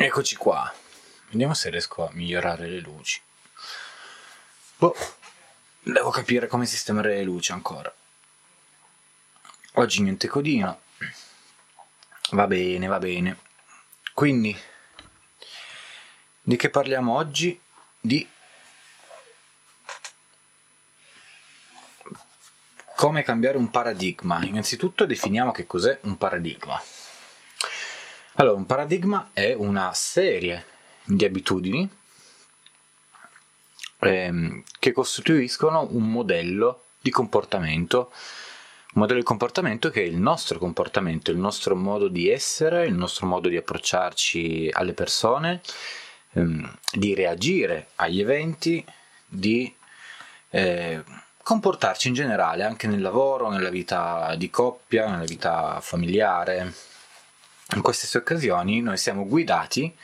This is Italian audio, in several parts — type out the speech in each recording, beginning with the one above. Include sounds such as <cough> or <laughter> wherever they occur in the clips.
Eccoci qua. Vediamo se riesco a migliorare le luci. Boh, devo capire come sistemare le luci ancora. Oggi niente codino. Va bene, va bene. Quindi, di che parliamo oggi? Di come cambiare un paradigma. Innanzitutto definiamo che cos'è un paradigma. Allora, un paradigma è una serie di abitudini ehm, che costituiscono un modello di comportamento, un modello di comportamento che è il nostro comportamento, il nostro modo di essere, il nostro modo di approcciarci alle persone, ehm, di reagire agli eventi, di eh, comportarci in generale anche nel lavoro, nella vita di coppia, nella vita familiare in queste occasioni noi siamo guidati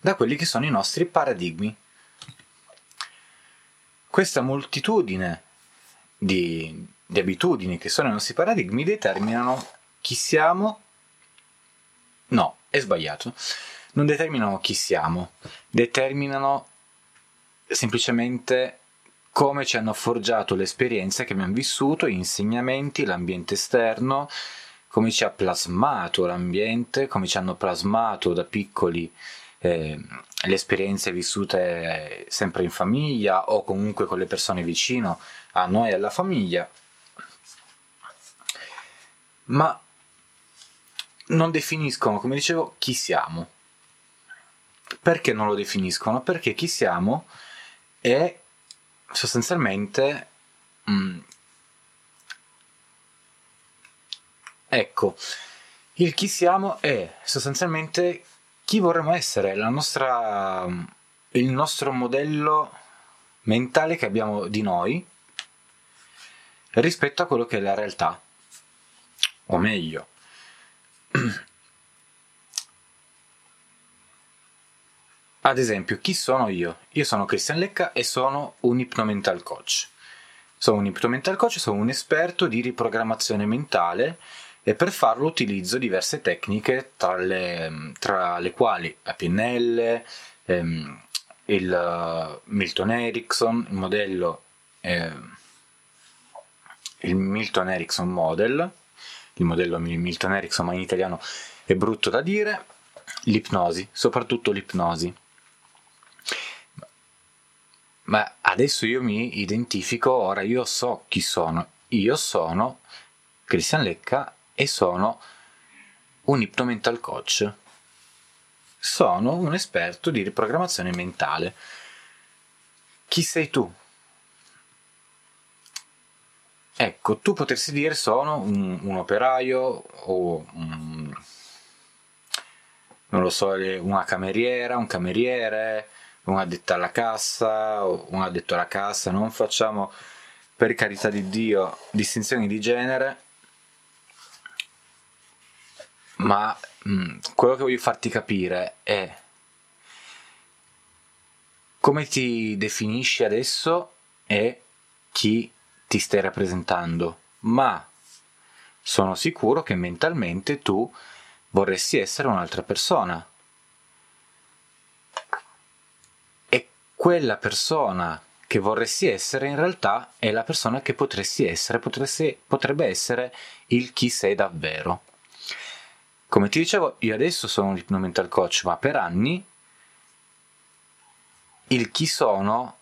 da quelli che sono i nostri paradigmi. Questa moltitudine di, di abitudini che sono i nostri paradigmi determinano chi siamo. No, è sbagliato. Non determinano chi siamo, determinano semplicemente come ci hanno forgiato le esperienze che abbiamo vissuto, gli insegnamenti, l'ambiente esterno, come ci ha plasmato l'ambiente, come ci hanno plasmato da piccoli eh, le esperienze vissute sempre in famiglia o comunque con le persone vicino a noi e alla famiglia, ma non definiscono, come dicevo, chi siamo. Perché non lo definiscono? Perché chi siamo è sostanzialmente mh, mm, Ecco, il chi siamo è sostanzialmente chi vorremmo essere, nostra, il nostro modello mentale che abbiamo di noi rispetto a quello che è la realtà. O meglio, <clears throat> ad esempio, chi sono io? Io sono Christian Lecca e sono un ipnomental coach. Sono un ipnomental coach, sono un esperto di riprogrammazione mentale e per farlo utilizzo diverse tecniche tra le, tra le quali la PNL, ehm, il uh, Milton Erickson, il modello eh, il Milton Erickson Model, il modello Milton Erickson ma in italiano è brutto da dire, l'ipnosi, soprattutto l'ipnosi. Ma adesso io mi identifico, ora io so chi sono, io sono Christian Lecca e sono un ipnomental coach. Sono un esperto di riprogrammazione mentale. Chi sei tu? Ecco, tu potresti dire sono un, un operaio o un, non lo so, una cameriera, un cameriere, un addetto alla cassa o un addetto alla cassa. Non facciamo per carità di Dio distinzioni di genere ma mh, mm, quello che voglio farti capire è come ti definisci adesso e chi ti stai rappresentando, ma sono sicuro che mentalmente tu vorresti essere un'altra persona. E quella persona che vorresti essere in realtà è la persona che potresti essere, potresti, potrebbe essere il chi sei davvero. Come ti dicevo, io adesso sono un ipnomental coach, ma per anni il chi sono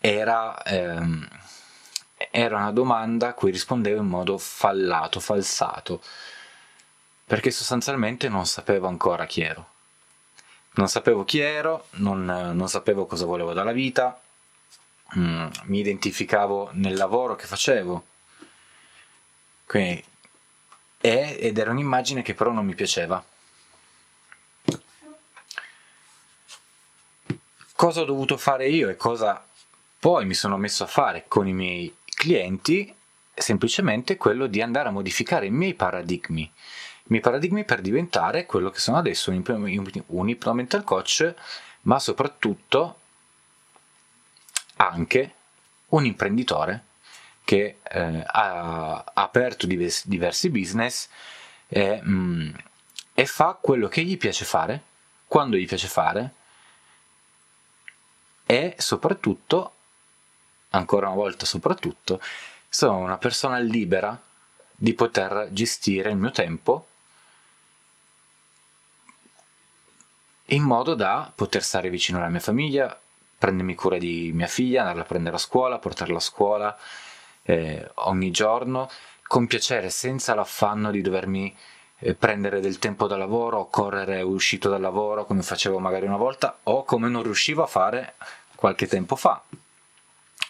era, ehm, era una domanda a cui rispondevo in modo fallato, falsato, perché sostanzialmente non sapevo ancora chi ero. Non sapevo chi ero, non, non sapevo cosa volevo dalla vita, mm, mi identificavo nel lavoro che facevo. Quindi è, ed era un'immagine che però non mi piaceva. Cosa ho dovuto fare io e cosa poi mi sono messo a fare con i miei clienti? Semplicemente quello di andare a modificare i miei paradigmi. I miei paradigmi per diventare quello che sono adesso un, un implemental coach, ma soprattutto anche un imprenditore che eh, ha aperto diversi, diversi business e, mm, e, fa quello che gli piace fare, quando gli piace fare e soprattutto, ancora una volta soprattutto, sono una persona libera di poter gestire il mio tempo in modo da poter stare vicino alla mia famiglia, prendermi cura di mia figlia, andarla a prendere a scuola, portarla a scuola eh, ogni giorno, con piacere, senza l'affanno di dovermi eh, prendere del tempo da lavoro o correre uscito dal lavoro come facevo magari una volta o come non riuscivo a fare qualche tempo fa.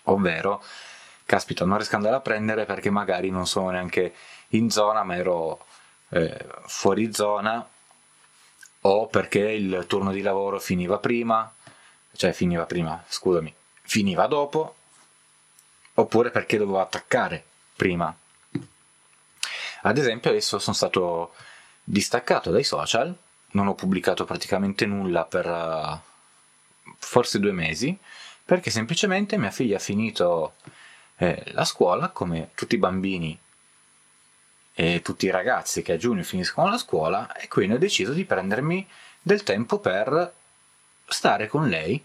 Ovvero, caspita, non riesco ad andare a prendere perché magari non sono neanche in zona, ma ero eh, fuori zona o perché il turno di lavoro finiva prima, cioè finiva prima, scusami, finiva dopo, oppure perché dovevo attaccare prima. Ad esempio adesso sono stato distaccato dai social, non ho pubblicato praticamente nulla per uh, forse due mesi, perché semplicemente mia figlia ha finito eh, la scuola come tutti i bambini e tutti i ragazzi che a giugno finiscono la scuola e quindi ho deciso di prendermi del tempo per stare con lei,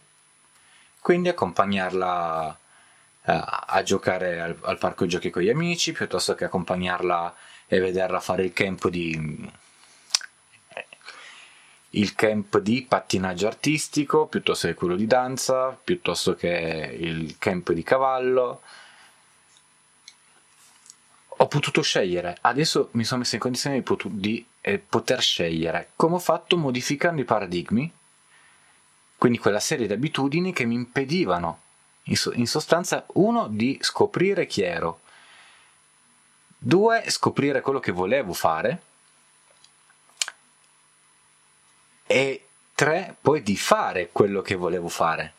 quindi accompagnarla a giocare al, al, parco giochi con gli amici, piuttosto che accompagnarla e vederla fare il camp di il camp di pattinaggio artistico, piuttosto che quello di danza, piuttosto che il camp di cavallo, ho potuto scegliere, adesso mi sono messo in condizione di, potu- di eh, poter scegliere, come ho fatto modificando i paradigmi, quindi quella serie di abitudini che mi impedivano, in, so- in sostanza, uno, di scoprire chi ero, due, scoprire quello che volevo fare, e tre, poi di fare quello che volevo fare.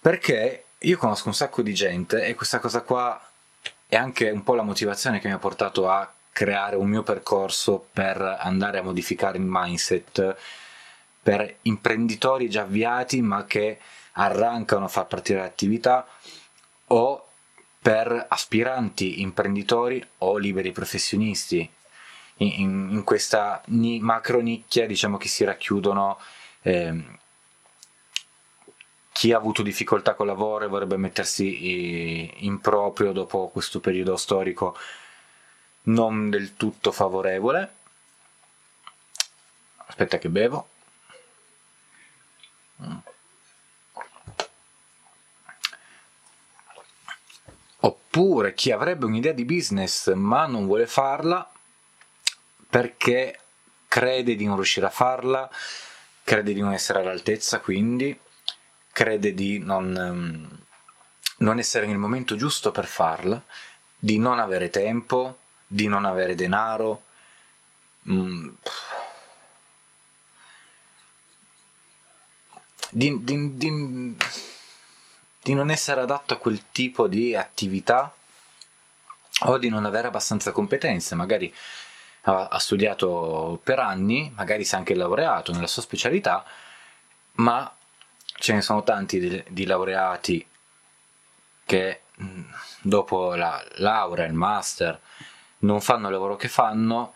Perché io conosco un sacco di gente e questa cosa qua è anche un po' la motivazione che mi ha portato a creare un mio percorso per andare a modificare il mindset per imprenditori già avviati ma che arrancano a far partire l'attività o per aspiranti imprenditori o liberi professionisti. In, in questa ni- macro nicchia diciamo che si racchiudono eh, chi ha avuto difficoltà col lavoro e vorrebbe mettersi in proprio dopo questo periodo storico non del tutto favorevole. Aspetta che bevo. Oppure chi avrebbe un'idea di business ma non vuole farla perché crede di non riuscire a farla, crede di non essere all'altezza, quindi crede di non, um, non essere nel momento giusto per farla, di non avere tempo, di non avere denaro. Mm, di, di, di, di, non essere adatto a quel tipo di attività o di non avere abbastanza competenze, magari ha, studiato per anni, magari si è anche laureato nella sua specialità, ma ce ne sono tanti di, di laureati che mm, dopo la laurea, il master, non fanno il lavoro che fanno,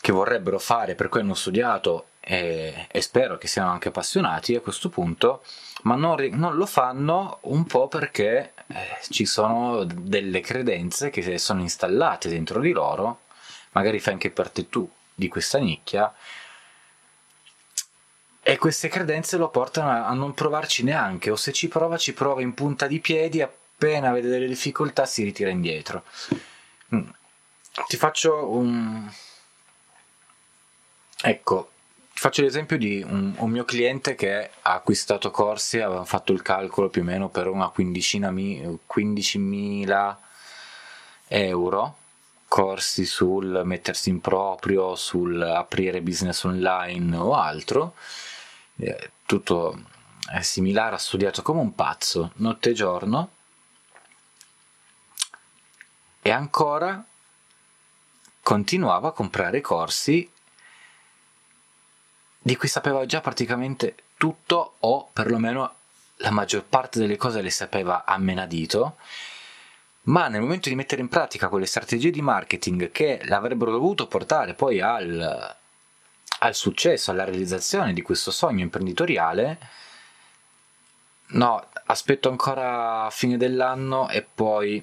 che vorrebbero fare, per cui hanno studiato e, e spero che siano anche appassionati a questo punto, ma non, non lo fanno un po' perché eh, ci sono delle credenze che sono installate dentro di loro, magari fai anche per te tu di questa nicchia, e queste credenze lo portano a, non provarci neanche, o se ci prova, ci prova in punta di piedi, appena vede delle difficoltà si ritira indietro. Mm. Ti faccio un... Ecco, faccio l'esempio di un, un, mio cliente che ha acquistato corsi, aveva fatto il calcolo più o meno per una quindicina mi, 15.000 euro, corsi sul mettersi in proprio, sul aprire business online o altro. Eh, tutto è similare, ha studiato come un pazzo, notte e giorno, e ancora continuava a comprare corsi di cui sapeva già praticamente tutto o perlomeno la maggior parte delle cose le sapeva a menadito ma nel momento di mettere in pratica quelle strategie di marketing che l'avrebbero dovuto portare poi al, al successo, alla realizzazione di questo sogno imprenditoriale, no, aspetto ancora fine dell'anno e poi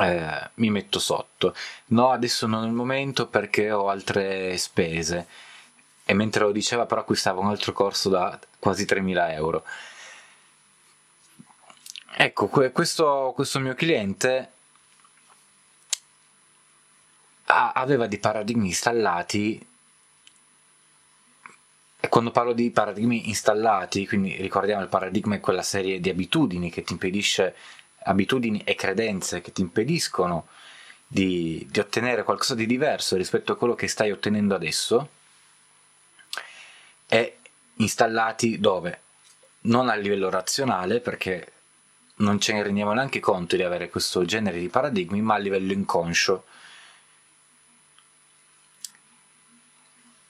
eh, mi metto sotto. No, adesso non è il momento perché ho altre spese. E mentre lo diceva, però, acquistavo un altro corso da quasi 3.000 euro. Ecco, questo, questo mio cliente aveva dei paradigmi installati e quando parlo di paradigmi installati, quindi ricordiamo il paradigma è quella serie di abitudini che ti impedisce, abitudini e credenze che ti impediscono di, di ottenere qualcosa di diverso rispetto a quello che stai ottenendo adesso, e installati dove? Non a livello razionale, perché non ce ne rendiamo neanche conto di avere questo genere di paradigmi, ma a livello inconscio.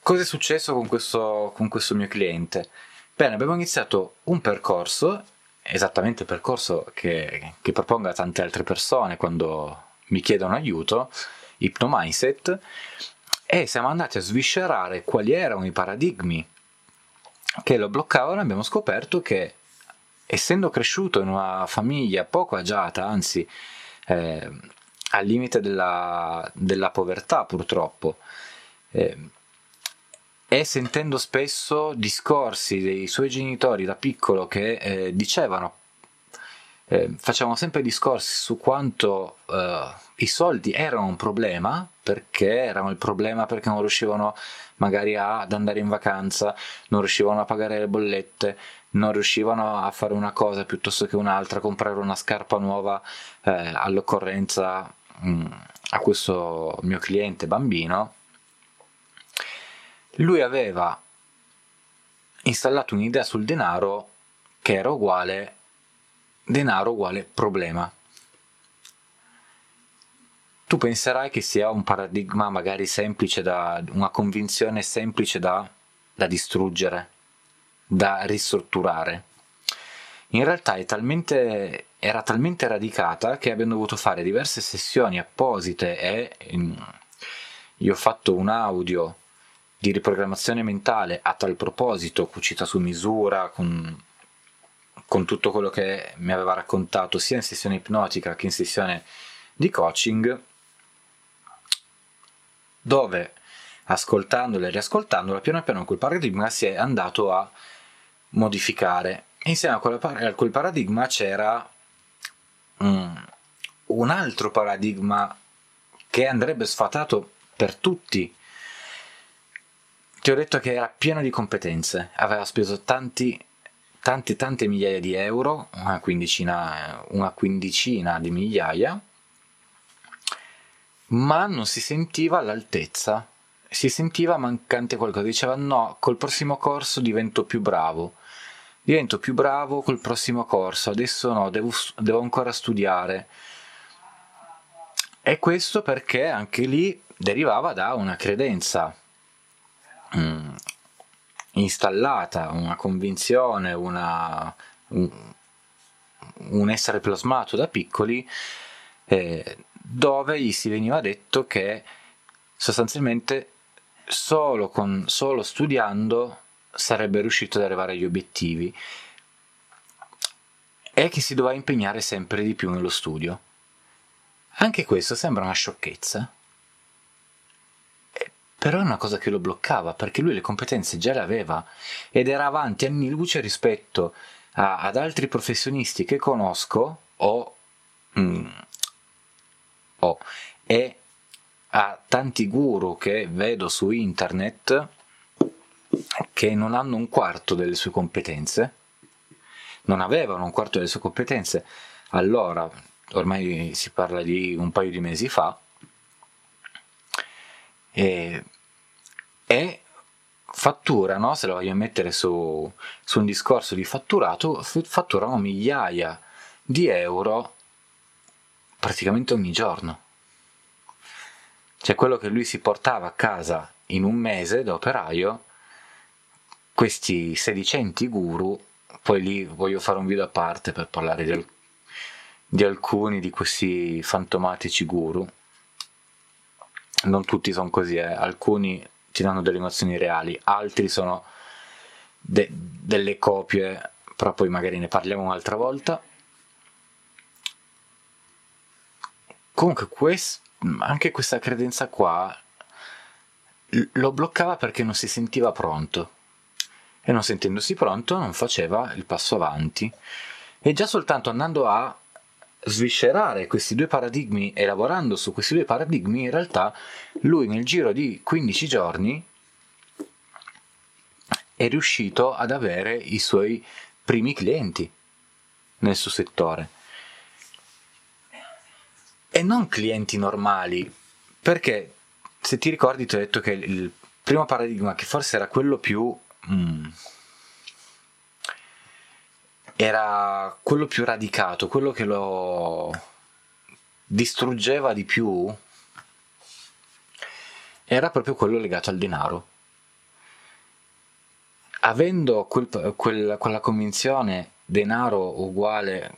Cosa è successo con questo, con questo mio cliente? Bene, abbiamo iniziato un percorso, esattamente il percorso che, che propongo a tante altre persone quando mi chiedono aiuto, Hypno Mindset, e siamo andati a sviscerare quali erano i paradigmi che lo bloccavano abbiamo scoperto che essendo cresciuto in una famiglia poco agiata, anzi eh, al limite della, della, povertà purtroppo, eh, e sentendo spesso discorsi dei suoi genitori da piccolo che eh, dicevano, eh, facevano sempre discorsi su quanto eh, i soldi erano un problema, perché erano il problema perché non riuscivano magari ad andare in vacanza, non riuscivano a pagare le bollette, non riuscivano a fare una cosa piuttosto che un'altra, comprare una scarpa nuova eh, all'occorrenza mh, mm, a questo mio cliente bambino. Lui aveva installato un'idea sul denaro che era uguale denaro uguale problema. Tu penserai che sia un paradigma magari semplice da una convinzione semplice da, da distruggere, da ristrutturare. In realtà talmente, era talmente radicata che abbiamo dovuto fare diverse sessioni apposite e in, io ho fatto un audio di riprogrammazione mentale a tal proposito, cucita su misura, con, con tutto quello che mi aveva raccontato sia in sessione ipnotica che in sessione di coaching, dove ascoltandolo e riascoltandolo, piano piano quel paradigma si è andato a modificare. E insieme a quel paradigma c'era um, un altro paradigma che andrebbe sfatato per tutti ti ho detto che era pieno di competenze, aveva speso tanti, tante, tante migliaia di euro, una quindicina, una quindicina di migliaia, ma non si sentiva all'altezza, si sentiva mancante qualcosa, diceva no, col prossimo corso divento più bravo, divento più bravo col prossimo corso, adesso no, devo, devo ancora studiare. E questo perché anche lì derivava da una credenza installata, una convinzione, una, un, un, essere plasmato da piccoli, eh, dove gli si veniva detto che sostanzialmente solo, con, solo studiando sarebbe riuscito ad arrivare agli obiettivi e che si doveva impegnare sempre di più nello studio. Anche questo sembra una sciocchezza, però è una cosa che lo bloccava perché lui le competenze già le aveva ed era avanti anni luce rispetto a, ad altri professionisti che conosco o, mm, o e a tanti guru che vedo su internet che non hanno un quarto delle sue competenze non avevano un quarto delle sue competenze. Allora ormai si parla di un paio di mesi fa e e fatturano, se lo voglio mettere su, su un discorso di fatturato, fatturano migliaia di euro praticamente ogni giorno. Cioè quello che lui si portava a casa in un mese da operaio, questi sedicenti guru, poi lì voglio fare un video a parte per parlare di, di alcuni di questi fantomatici guru, non tutti sono così, eh. alcuni ti danno delle emozioni reali, altri sono de- delle copie, però poi magari ne parliamo un'altra volta. Comunque, quest- anche questa credenza qua lo bloccava perché non si sentiva pronto. E non sentendosi pronto non faceva il passo avanti. E già soltanto andando a sviscerare questi due paradigmi e lavorando su questi due paradigmi in realtà lui nel giro di 15 giorni è riuscito ad avere i suoi primi clienti nel suo settore. E non clienti normali perché se ti ricordi ti ho detto che il primo paradigma che forse era quello più mm, era quello più radicato quello che lo distruggeva di più era proprio quello legato al denaro avendo quel, quel, quella convinzione denaro uguale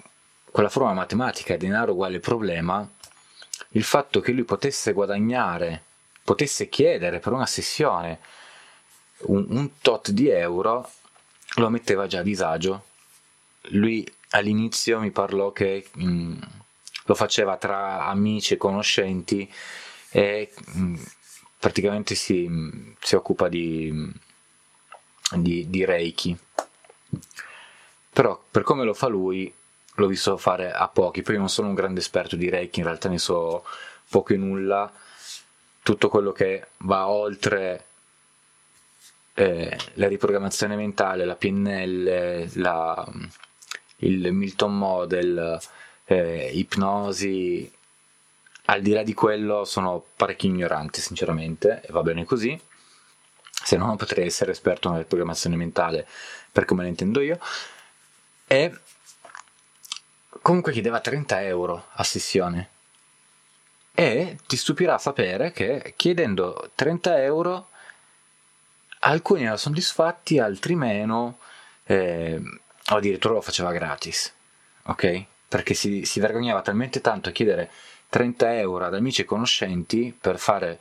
quella forma matematica denaro uguale problema il fatto che lui potesse guadagnare potesse chiedere per una sessione un, un tot di euro lo metteva già a disagio. Lui all'inizio mi parlò che mh, mm, lo faceva tra amici e conoscenti e mh, mm, praticamente si, mh, mm, si occupa di, di, di Reiki. Però per come lo fa lui l'ho visto fare a pochi, poi non sono un grande esperto di Reiki, in realtà ne so poco e nulla, tutto quello che va oltre eh, la riprogrammazione mentale, la PNL, la, il Milton Model, eh, ipnosi, al di là di quello sono parecchio ignorante sinceramente e va bene così, se no non potrei essere esperto nella riprogrammazione mentale per come la intendo io, e comunque chiedeva 30 euro a sessione. E ti stupirà sapere che chiedendo 30 euro alcuni erano soddisfatti, altri meno, eh, o addirittura lo faceva gratis, ok? Perché si, si, vergognava talmente tanto a chiedere 30 euro ad amici e conoscenti per fare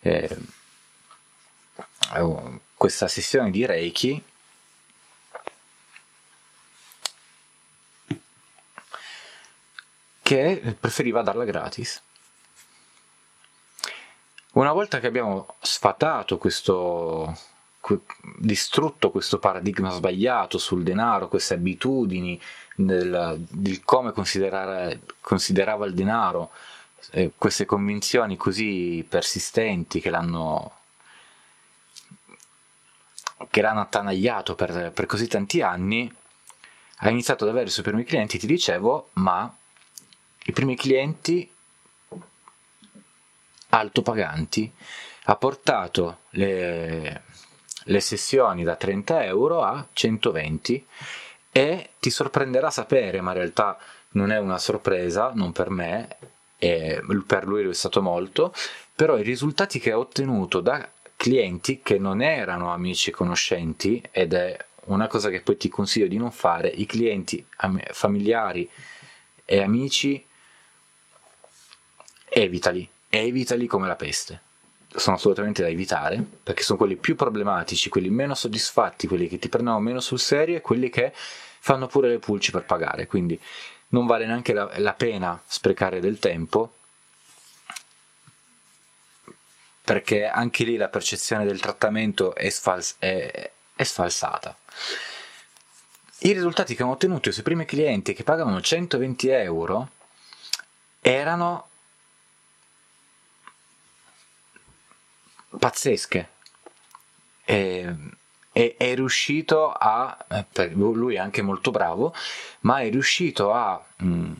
eh, oh, questa sessione di Reiki che preferiva darla gratis. Una volta che abbiamo sfatato questo, distrutto questo paradigma sbagliato sul denaro, queste abitudini del, del come considerava il denaro, eh, queste convinzioni così persistenti che l'hanno, che l'hanno attanagliato per, per così tanti anni, ha iniziato ad avere i suoi primi clienti, ti dicevo, ma i primi clienti altopaganti ha portato le, le sessioni da 30 euro a 120 e ti sorprenderà sapere, ma in realtà non è una sorpresa, non per me, per lui lo è stato molto, però i risultati che ha ottenuto da clienti che non erano amici e conoscenti ed è una cosa che poi ti consiglio di non fare, i clienti familiari e amici evitali evitali come la peste. Sono assolutamente da evitare perché sono quelli più problematici, quelli meno soddisfatti, quelli che ti prendono meno sul serio e quelli che fanno pure le pulci per pagare. Quindi non vale neanche la, la pena sprecare del tempo perché anche lì la percezione del trattamento è, sfals- è, è sfalsata. I risultati che ho ottenuto sui primi clienti che pagavano 120 euro erano pazzesche. E, e è riuscito a, eh, lui è anche molto bravo, ma è riuscito a mh, mm,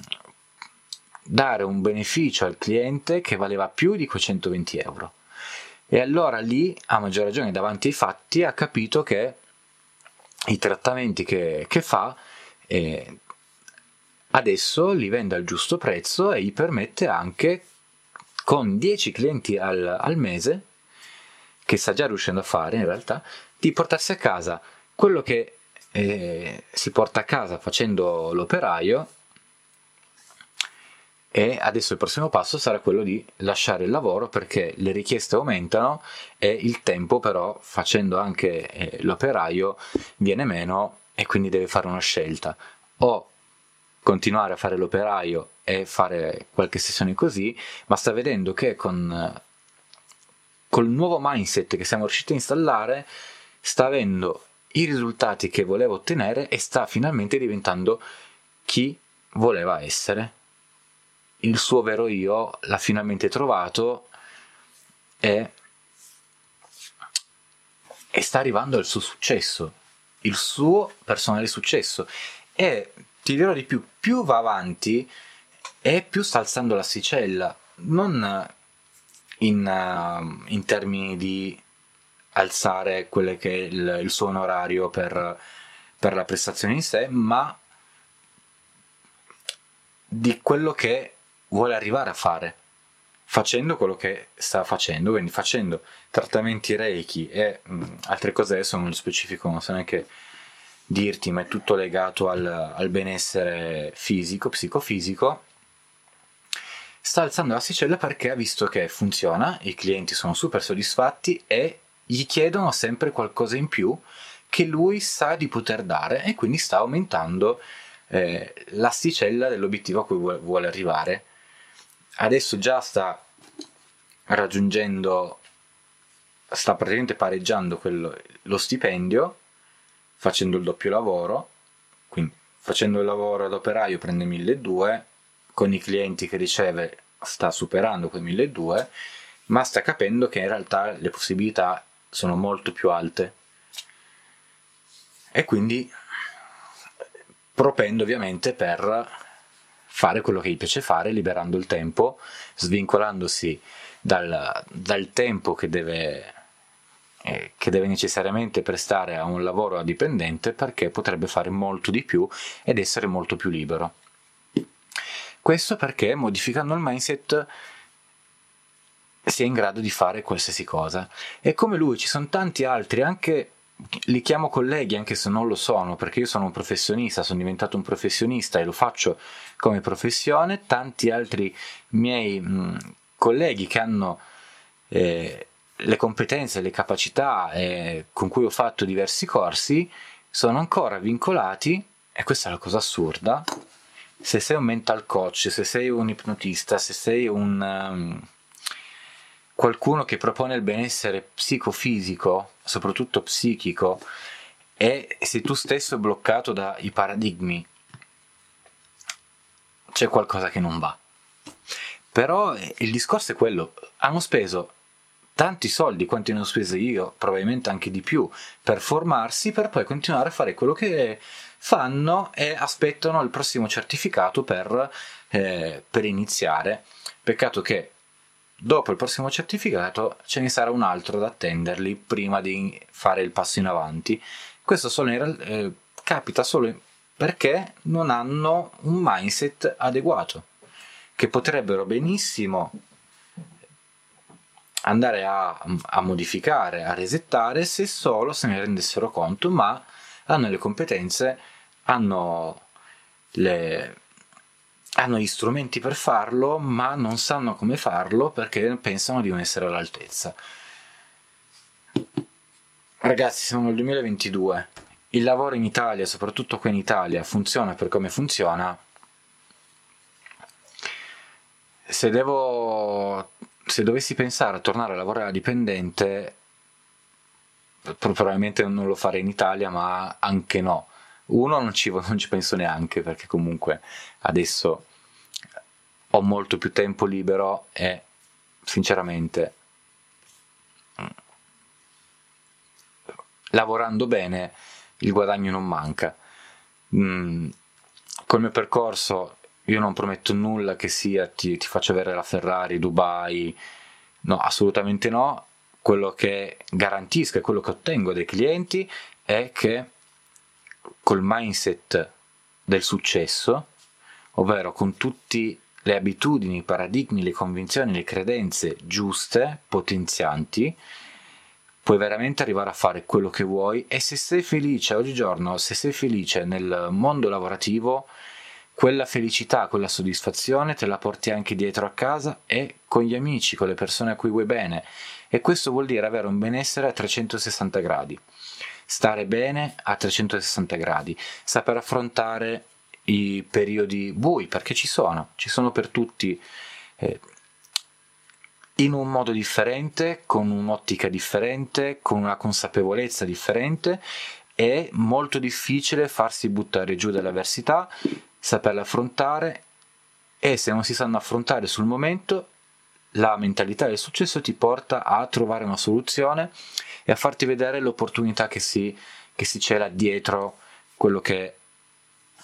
dare un beneficio al cliente che valeva più di quei 120 euro. E allora lì, a maggior ragione davanti ai fatti, ha capito che i trattamenti che, che fa eh, adesso li vende al giusto prezzo e gli permette anche con 10 clienti al, al mese che sta già riuscendo a fare in realtà, di portarsi a casa. Quello che eh, si porta a casa facendo l'operaio e adesso il prossimo passo sarà quello di lasciare il lavoro perché le richieste aumentano e il tempo però facendo anche eh, l'operaio viene meno e quindi deve fare una scelta. O continuare a fare l'operaio e fare qualche sessione così ma sta vedendo che con col nuovo mindset che siamo riusciti a installare sta avendo i risultati che voleva ottenere e sta finalmente diventando chi voleva essere il suo vero io l'ha finalmente trovato e, e sta arrivando al suo successo, il suo personale successo. E ti dirò di più, più va avanti e più sta alzando l'asticella, non in, uh, in termini di alzare quello che è il, il suo onorario per, per la prestazione in sé, ma di quello che vuole arrivare a fare facendo quello che sta facendo, quindi facendo trattamenti reiki e mh, altre cose adesso nello specifico non so neanche dirti, ma è tutto legato al, al benessere fisico, psicofisico, sta alzando la l'asticella perché ha visto che funziona, i clienti sono super soddisfatti e gli chiedono sempre qualcosa in più che lui sa di poter dare e quindi sta aumentando eh, l'asticella dell'obiettivo a cui vuole, vuole arrivare. Adesso già sta raggiungendo, sta praticamente pareggiando quello, lo stipendio facendo il doppio lavoro, quindi facendo il lavoro ad operaio prende 1200, con i clienti che riceve sta superando quei 1200, ma sta capendo che in realtà le possibilità sono molto più alte. E quindi propendo ovviamente per fare quello che gli piace fare, liberando il tempo, svincolandosi dal, dal tempo che deve, eh, che deve necessariamente prestare a un lavoro dipendente perché potrebbe fare molto di più ed essere molto più libero. Questo perché modificando il mindset si è in grado di fare qualsiasi cosa. E come lui ci sono tanti altri, anche li chiamo colleghi anche se non lo sono, perché io sono un professionista, sono diventato un professionista e lo faccio come professione, tanti altri miei mh, colleghi che hanno eh, le competenze, le capacità eh, con cui ho fatto diversi corsi, sono ancora vincolati, e questa è la cosa assurda, se sei un mental coach, se sei un ipnotista, se sei un... Um, qualcuno che propone il benessere psicofisico, soprattutto psichico, e se tu stesso bloccato dai paradigmi, c'è qualcosa che non va. Però il discorso è quello, hanno speso tanti soldi quanti ne ho speso io, probabilmente anche di più, per formarsi, per poi continuare a fare quello che fanno e aspettano il prossimo certificato per, eh, per iniziare. Peccato che dopo il prossimo certificato ce ne sarà un altro da attenderli prima di fare il passo in avanti. Questo solo in, eh, capita solo perché non hanno un mindset adeguato, che potrebbero benissimo andare a, a modificare, a resettare se solo se ne rendessero conto, ma hanno le competenze, hanno le, hanno gli strumenti per farlo, ma non sanno come farlo perché pensano di non essere all'altezza. Ragazzi, siamo nel 2022. Il lavoro in Italia, soprattutto qui in Italia, funziona per come funziona. Se devo se dovessi pensare a tornare a lavorare da dipendente, probabilmente non lo farei in Italia, ma anche no. Uno, non ci, <laughs> non ci penso neanche perché comunque adesso ho molto più tempo libero e sinceramente lavorando bene il guadagno non manca. Mm, col mio percorso io non prometto nulla che sia ti, ti faccio avere la Ferrari, Dubai, no, assolutamente no. Quello che garantisco e quello che ottengo dai clienti è che col mindset del successo, ovvero con tutte le abitudini, i paradigmi, le convinzioni, le credenze giuste, potenzianti, puoi veramente arrivare a fare quello che vuoi e se sei felice oggigiorno, se sei felice nel mondo lavorativo, quella felicità, quella soddisfazione te la porti anche dietro a casa e con gli amici, con le persone a cui vuoi bene. E questo vuol dire avere un benessere a 360 gradi. Stare bene a 360 gradi, saper affrontare i periodi bui, perché ci sono, ci sono per tutti, eh, in un modo differente, con un'ottica differente, con una consapevolezza differente. È molto difficile farsi buttare giù dall'avversità saperle affrontare e se non si sanno affrontare sul momento, la mentalità del successo ti porta a trovare una soluzione e a farti vedere l'opportunità che si, che si cela dietro quello che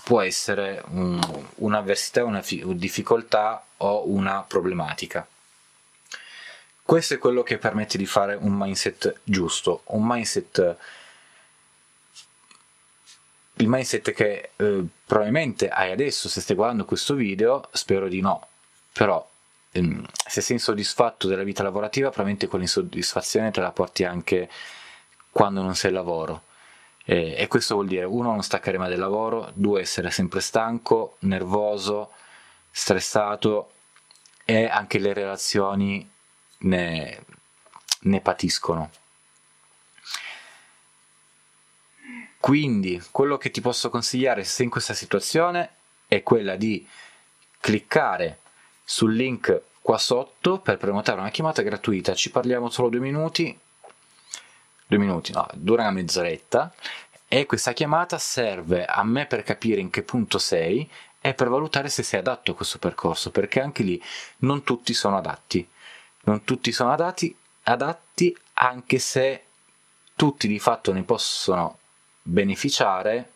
può essere un, un'avversità, una fi- difficoltà o una problematica. Questo è quello che permette di fare un mindset giusto, un mindset il mindset che eh, probabilmente hai adesso se stai guardando questo video, spero di no, però ehm, se sei insoddisfatto della vita lavorativa, probabilmente quell'insoddisfazione te la porti anche quando non sei al lavoro. E, e questo vuol dire, uno, non staccare mai del lavoro, due, essere sempre stanco, nervoso, stressato e anche le relazioni ne, ne patiscono. Quindi quello che ti posso consigliare se in questa situazione è quella di cliccare sul link qua sotto per prenotare una chiamata gratuita. Ci parliamo solo due minuti, due minuti, no, dura una mezz'oretta e questa chiamata serve a me per capire in che punto sei e per valutare se sei adatto a questo percorso, perché anche lì non tutti sono adatti. Non tutti sono adatti, adatti anche se tutti di fatto ne possono beneficiare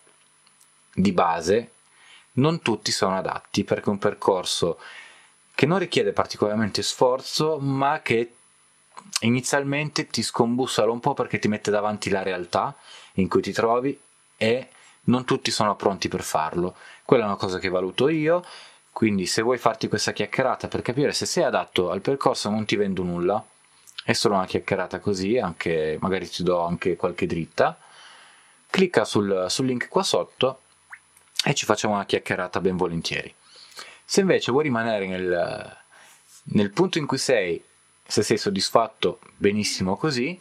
di base non tutti sono adatti perché è un percorso che non richiede particolarmente sforzo ma che inizialmente ti scombussola un po' perché ti mette davanti la realtà in cui ti trovi e non tutti sono pronti per farlo. Quella è una cosa che valuto io, quindi se vuoi farti questa chiacchierata per capire se sei adatto al percorso non ti vendo nulla, è solo una chiacchierata così, anche, magari ti do anche qualche dritta clicca sul, sul link qua sotto e ci facciamo una chiacchierata ben volentieri. Se invece vuoi rimanere nel, nel punto in cui sei, se sei soddisfatto, benissimo così,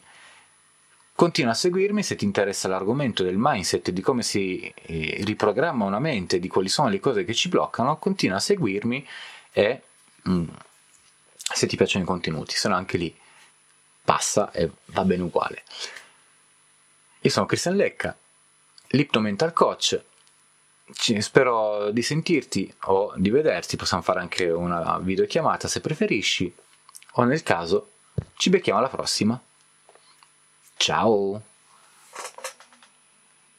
continua a seguirmi se ti interessa l'argomento del mindset, di come si eh, riprogramma una mente, di quali sono le cose che ci bloccano, continua a seguirmi e mm, se ti piacciono i contenuti, se no anche lì passa e va bene uguale. Io sono Cristian Lecca, l'Hypnomental Coach. spero di sentirti o di vederti, possiamo fare anche una videochiamata se preferisci, o nel caso ci becchiamo alla prossima. Ciao!